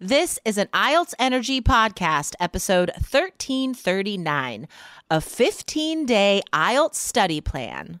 This is an IELTS Energy Podcast, episode 1339, a 15 day IELTS study plan.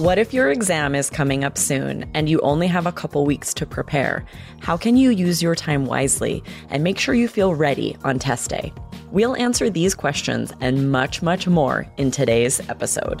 What if your exam is coming up soon and you only have a couple weeks to prepare? How can you use your time wisely and make sure you feel ready on test day? We'll answer these questions and much, much more in today's episode.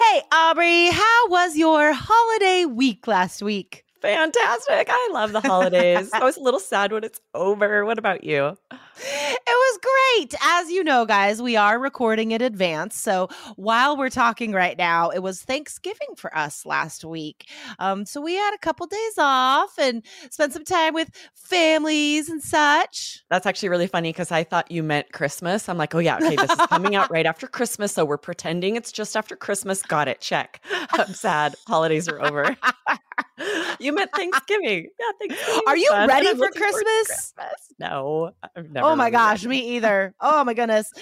Hey, Aubrey, how was your holiday week last week? Fantastic. I love the holidays. I was a little sad when it's over. What about you? It was great. As you know, guys, we are recording in advance. So while we're talking right now, it was Thanksgiving for us last week. Um, so we had a couple days off and spent some time with families and such. That's actually really funny because I thought you meant Christmas. I'm like, oh, yeah, okay, this is coming out right after Christmas. So we're pretending it's just after Christmas. Got it. Check. I'm sad. Holidays are over. you meant Thanksgiving. Yeah, Thanksgiving. Are you fun, ready for Christmas? Christmas? No, I've never. Oh Oh my gosh, me either. Oh my goodness.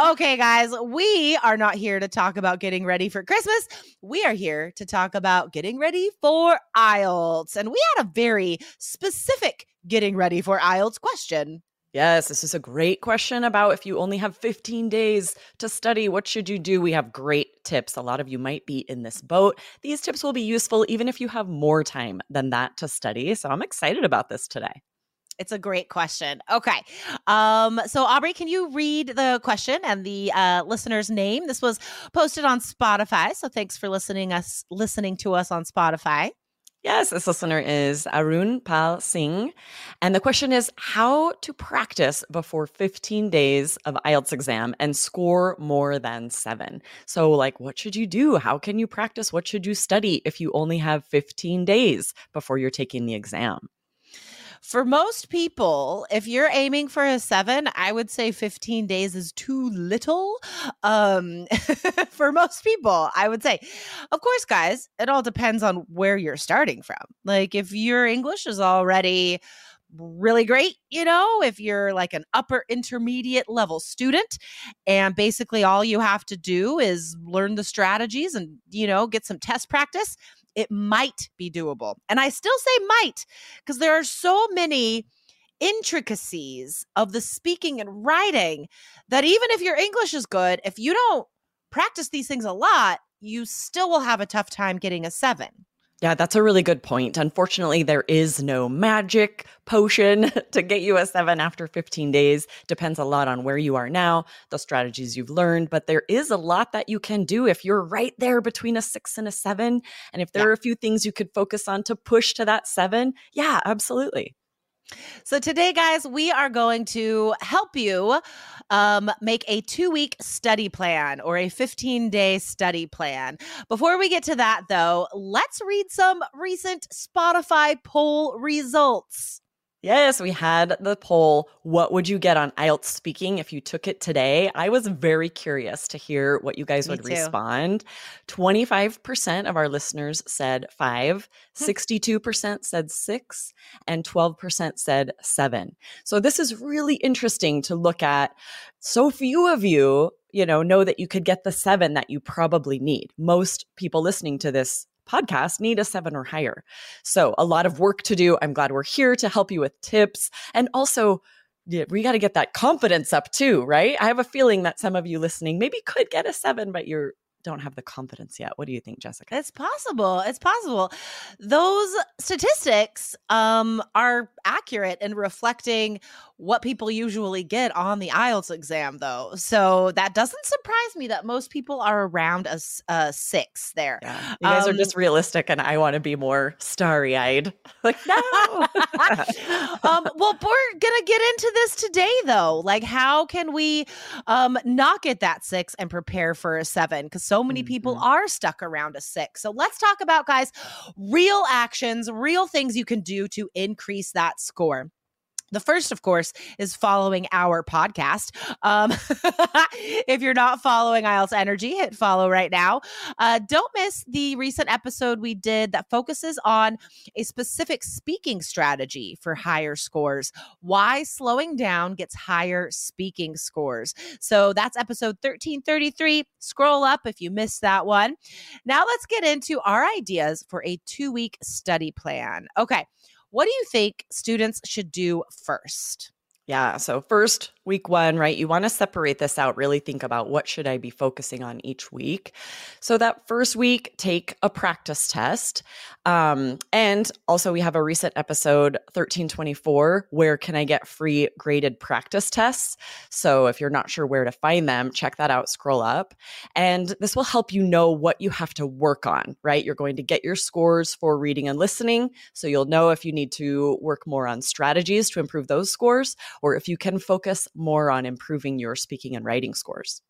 Okay, guys, we are not here to talk about getting ready for Christmas. We are here to talk about getting ready for IELTS. And we had a very specific getting ready for IELTS question. Yes, this is a great question about if you only have 15 days to study, what should you do? We have great tips. A lot of you might be in this boat. These tips will be useful even if you have more time than that to study. So I'm excited about this today. It's a great question. Okay. Um, so Aubrey, can you read the question and the uh, listener's name? This was posted on Spotify. So thanks for listening us listening to us on Spotify. Yes, this listener is Arun Pal Singh. And the question is how to practice before 15 days of IELTS exam and score more than seven. So, like, what should you do? How can you practice? What should you study if you only have 15 days before you're taking the exam? For most people, if you're aiming for a seven, I would say 15 days is too little. Um, for most people, I would say. Of course, guys, it all depends on where you're starting from. Like, if your English is already really great, you know, if you're like an upper intermediate level student and basically all you have to do is learn the strategies and, you know, get some test practice, it might be doable. And I still say might because there are so many intricacies of the speaking and writing that even if your English is good, if you don't practice these things a lot, you still will have a tough time getting a seven. Yeah, that's a really good point. Unfortunately, there is no magic potion to get you a seven after 15 days. Depends a lot on where you are now, the strategies you've learned, but there is a lot that you can do if you're right there between a six and a seven. And if there Yeah. are a few things you could focus on to push to that seven, yeah, absolutely. So today, guys, we are going to help you um, make a two week study plan or a 15 day study plan. Before we get to that, though, let's read some recent Spotify poll results. Yes, we had the poll. What would you get on IELTS speaking if you took it today? I was very curious to hear what you guys Me would too. respond. 25% of our listeners said five, Hmm. 62% said six, and 12% said seven. So this is really interesting to look at. So few of you, you know, know that you could get the seven that you probably need. Most people listening to this podcast need a seven or higher. So, a lot of work to do. I'm glad we're here to help you with tips. And also, yeah, we got to get that confidence up too, right? I have a feeling that some of you listening maybe could get a seven, but you're don't have the confidence yet. What do you think, Jessica? It's possible. It's possible. Those statistics um, are accurate and reflecting what people usually get on the IELTS exam, though. So that doesn't surprise me that most people are around a, a six there. Yeah. You guys um, are just realistic, and I want to be more starry eyed. Like, no. um, well, we're going to get into this today, though. Like, how can we um, not get that six and prepare for a seven? Because so many mm-hmm. people are stuck around a six. So let's talk about, guys, real actions, real things you can do to increase that score. The first, of course, is following our podcast. Um, if you're not following IELTS Energy, hit follow right now. Uh, don't miss the recent episode we did that focuses on a specific speaking strategy for higher scores. Why slowing down gets higher speaking scores. So that's episode 1333. Scroll up if you missed that one. Now let's get into our ideas for a two week study plan. Okay. What do you think students should do first? Yeah. So, first, week one, right? You want to separate this out, really think about what should I be focusing on each week. So, that first week, take a practice test. Um, and also, we have a recent episode, 1324, where can I get free graded practice tests? So, if you're not sure where to find them, check that out, scroll up. And this will help you know what you have to work on, right? You're going to get your scores for reading and listening. So, you'll know if you need to work more on strategies to improve those scores or if you can focus more on improving your speaking and writing scores.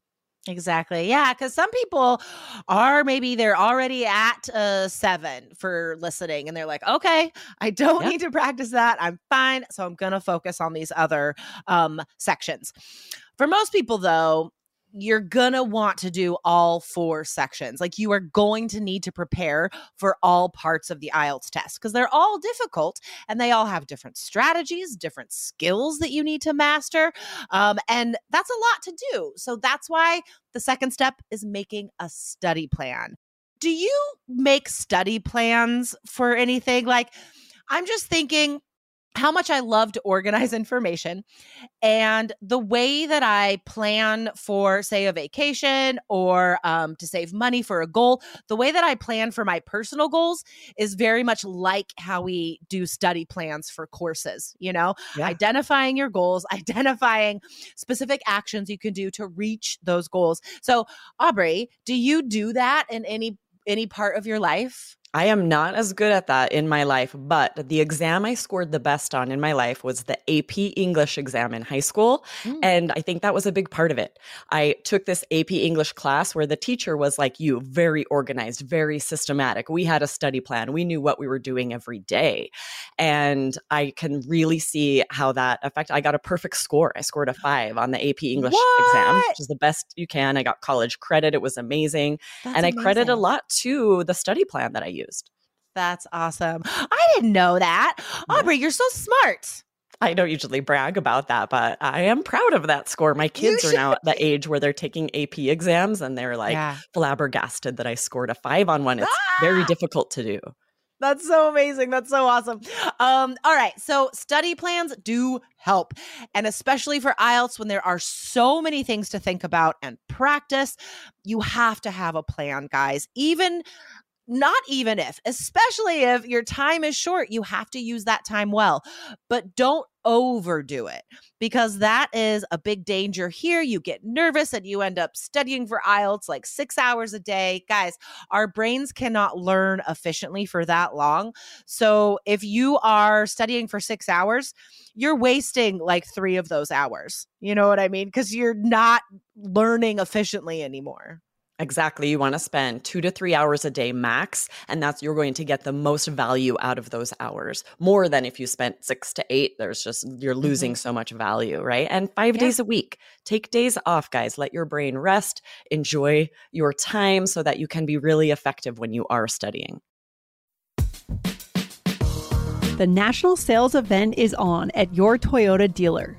Exactly. Yeah. Cause some people are maybe they're already at a seven for listening and they're like, okay, I don't yep. need to practice that. I'm fine. So I'm going to focus on these other um, sections. For most people, though, you're gonna want to do all four sections. Like you are going to need to prepare for all parts of the IELTS test because they're all difficult and they all have different strategies, different skills that you need to master. Um, and that's a lot to do. So that's why the second step is making a study plan. Do you make study plans for anything? Like, I'm just thinking, how much I love to organize information and the way that I plan for, say, a vacation or um, to save money for a goal, the way that I plan for my personal goals is very much like how we do study plans for courses, you know, yeah. identifying your goals, identifying specific actions you can do to reach those goals. So, Aubrey, do you do that in any any part of your life? I am not as good at that in my life, but the exam I scored the best on in my life was the AP English exam in high school. Mm. And I think that was a big part of it. I took this AP English class where the teacher was like you, very organized, very systematic. We had a study plan, we knew what we were doing every day. And I can really see how that affected. I got a perfect score. I scored a five on the AP English what? exam, which is the best you can. I got college credit. It was amazing. That's and I credit a lot to the study plan that I used. That's awesome. I didn't know that. Aubrey, you're so smart. I don't usually brag about that, but I am proud of that score. My kids are now at the age where they're taking AP exams and they're like yeah. flabbergasted that I scored a five on one. It's ah! very difficult to do. That's so amazing. That's so awesome. Um, all right. So, study plans do help. And especially for IELTS, when there are so many things to think about and practice, you have to have a plan, guys. Even not even if, especially if your time is short, you have to use that time well. But don't overdo it because that is a big danger here. You get nervous and you end up studying for IELTS like six hours a day. Guys, our brains cannot learn efficiently for that long. So if you are studying for six hours, you're wasting like three of those hours. You know what I mean? Because you're not learning efficiently anymore. Exactly. You want to spend two to three hours a day max, and that's you're going to get the most value out of those hours more than if you spent six to eight. There's just, you're losing mm-hmm. so much value, right? And five yeah. days a week. Take days off, guys. Let your brain rest, enjoy your time so that you can be really effective when you are studying. The national sales event is on at your Toyota dealer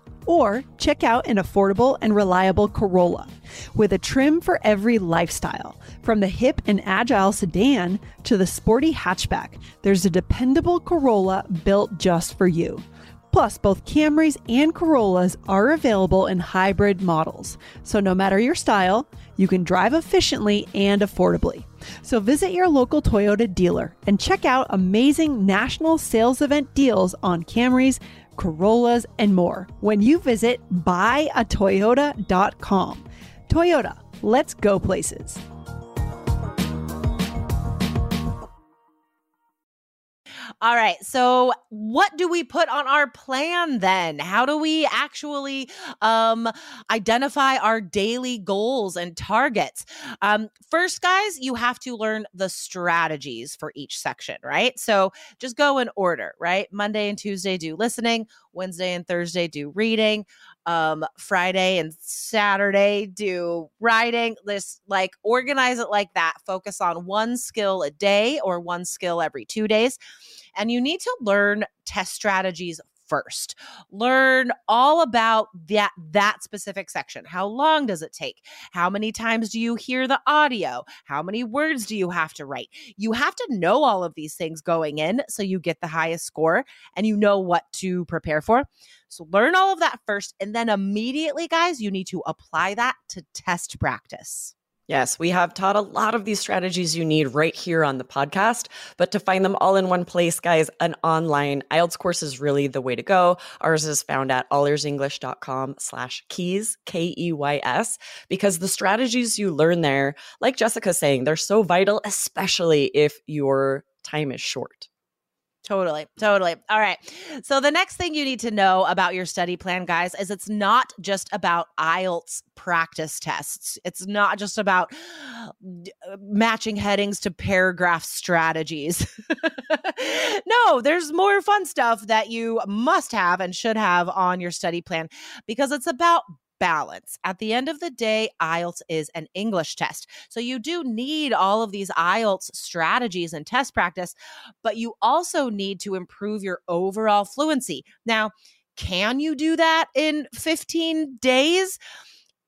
Or check out an affordable and reliable Corolla with a trim for every lifestyle. From the hip and agile sedan to the sporty hatchback, there's a dependable Corolla built just for you. Plus, both Camrys and Corollas are available in hybrid models. So, no matter your style, you can drive efficiently and affordably. So, visit your local Toyota dealer and check out amazing national sales event deals on Camrys, Corollas, and more when you visit buyatoyota.com. Toyota, let's go places. All right. So, what do we put on our plan then? How do we actually um, identify our daily goals and targets? Um, first, guys, you have to learn the strategies for each section, right? So, just go in order, right? Monday and Tuesday, do listening. Wednesday and Thursday, do reading. Um, Friday and Saturday, do writing. This like organize it like that. Focus on one skill a day or one skill every two days. And you need to learn test strategies first. Learn all about that that specific section. How long does it take? How many times do you hear the audio? How many words do you have to write? You have to know all of these things going in so you get the highest score and you know what to prepare for. So learn all of that first and then immediately guys, you need to apply that to test practice. Yes, we have taught a lot of these strategies you need right here on the podcast. But to find them all in one place, guys, an online IELTS course is really the way to go. Ours is found at allearsenglish.com slash keys, K-E-Y-S, because the strategies you learn there, like Jessica's saying, they're so vital, especially if your time is short. Totally. Totally. All right. So, the next thing you need to know about your study plan, guys, is it's not just about IELTS practice tests. It's not just about matching headings to paragraph strategies. no, there's more fun stuff that you must have and should have on your study plan because it's about balance. At the end of the day, IELTS is an English test. So you do need all of these IELTS strategies and test practice, but you also need to improve your overall fluency. Now, can you do that in 15 days?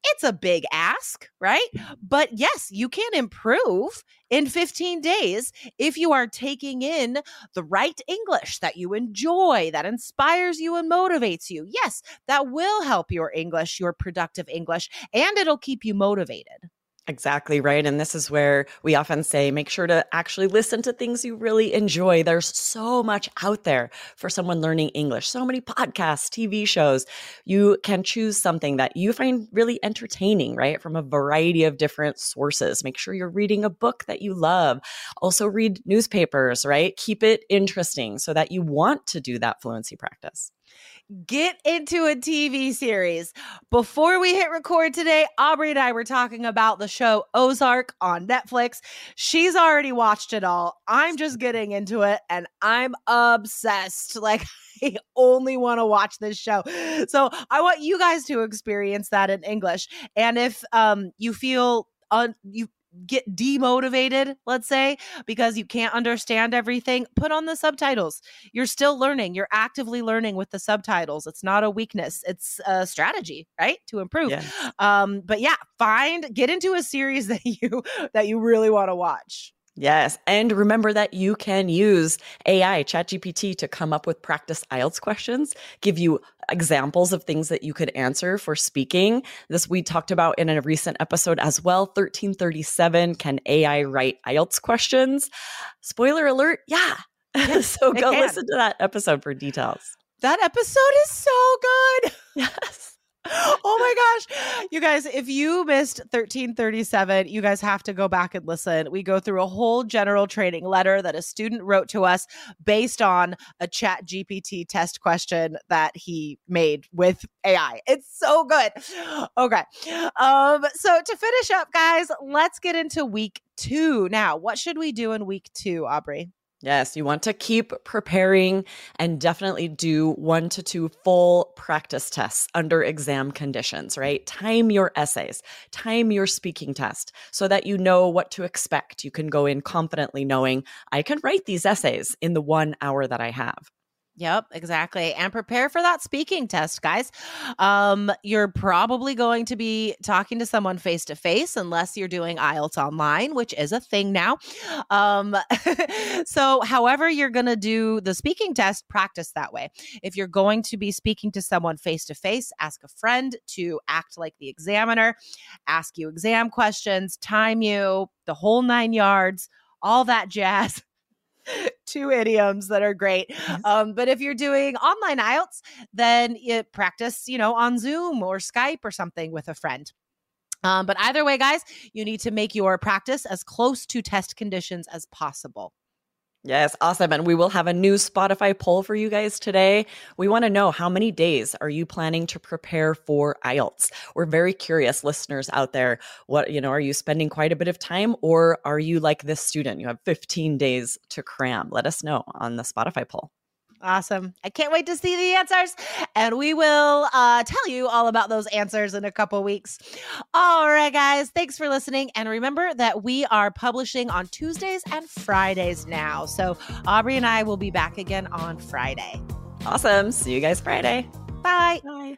It's a big ask, right? But yes, you can improve in 15 days if you are taking in the right English that you enjoy, that inspires you and motivates you. Yes, that will help your English, your productive English, and it'll keep you motivated. Exactly right. And this is where we often say make sure to actually listen to things you really enjoy. There's so much out there for someone learning English, so many podcasts, TV shows. You can choose something that you find really entertaining, right? From a variety of different sources. Make sure you're reading a book that you love. Also, read newspapers, right? Keep it interesting so that you want to do that fluency practice get into a TV series. Before we hit record today, Aubrey and I were talking about the show Ozark on Netflix. She's already watched it all. I'm just getting into it and I'm obsessed. Like, I only want to watch this show. So I want you guys to experience that in English. And if um you feel un- you get demotivated, let's say, because you can't understand everything, put on the subtitles. You're still learning. You're actively learning with the subtitles. It's not a weakness. It's a strategy, right? To improve. Yes. Um, but yeah, find get into a series that you that you really want to watch. Yes. And remember that you can use AI, ChatGPT, to come up with practice IELTS questions, give you examples of things that you could answer for speaking. This we talked about in a recent episode as well. 1337 Can AI write IELTS questions? Spoiler alert. Yeah. so go listen to that episode for details. That episode is so good. Yes oh my gosh. You guys, if you missed 1337, you guys have to go back and listen. We go through a whole general training letter that a student wrote to us based on a chat GPT test question that he made with AI. It's so good. Okay. Um, so to finish up, guys, let's get into week two. Now, what should we do in week two, Aubrey? Yes, you want to keep preparing and definitely do one to two full practice tests under exam conditions, right? Time your essays, time your speaking test so that you know what to expect. You can go in confidently knowing I can write these essays in the one hour that I have. Yep, exactly. And prepare for that speaking test, guys. Um, you're probably going to be talking to someone face to face unless you're doing IELTS online, which is a thing now. Um, so, however, you're going to do the speaking test, practice that way. If you're going to be speaking to someone face to face, ask a friend to act like the examiner, ask you exam questions, time you, the whole nine yards, all that jazz. two idioms that are great. Yes. Um, but if you're doing online IELTS, then you practice, you know, on Zoom or Skype or something with a friend. Um, but either way, guys, you need to make your practice as close to test conditions as possible. Yes, awesome. And we will have a new Spotify poll for you guys today. We want to know how many days are you planning to prepare for IELTS? We're very curious listeners out there. What, you know, are you spending quite a bit of time or are you like this student? You have 15 days to cram. Let us know on the Spotify poll. Awesome. I can't wait to see the answers. And we will uh, tell you all about those answers in a couple weeks. All right, guys. Thanks for listening. And remember that we are publishing on Tuesdays and Fridays now. So Aubrey and I will be back again on Friday. Awesome. See you guys Friday. Bye. Bye.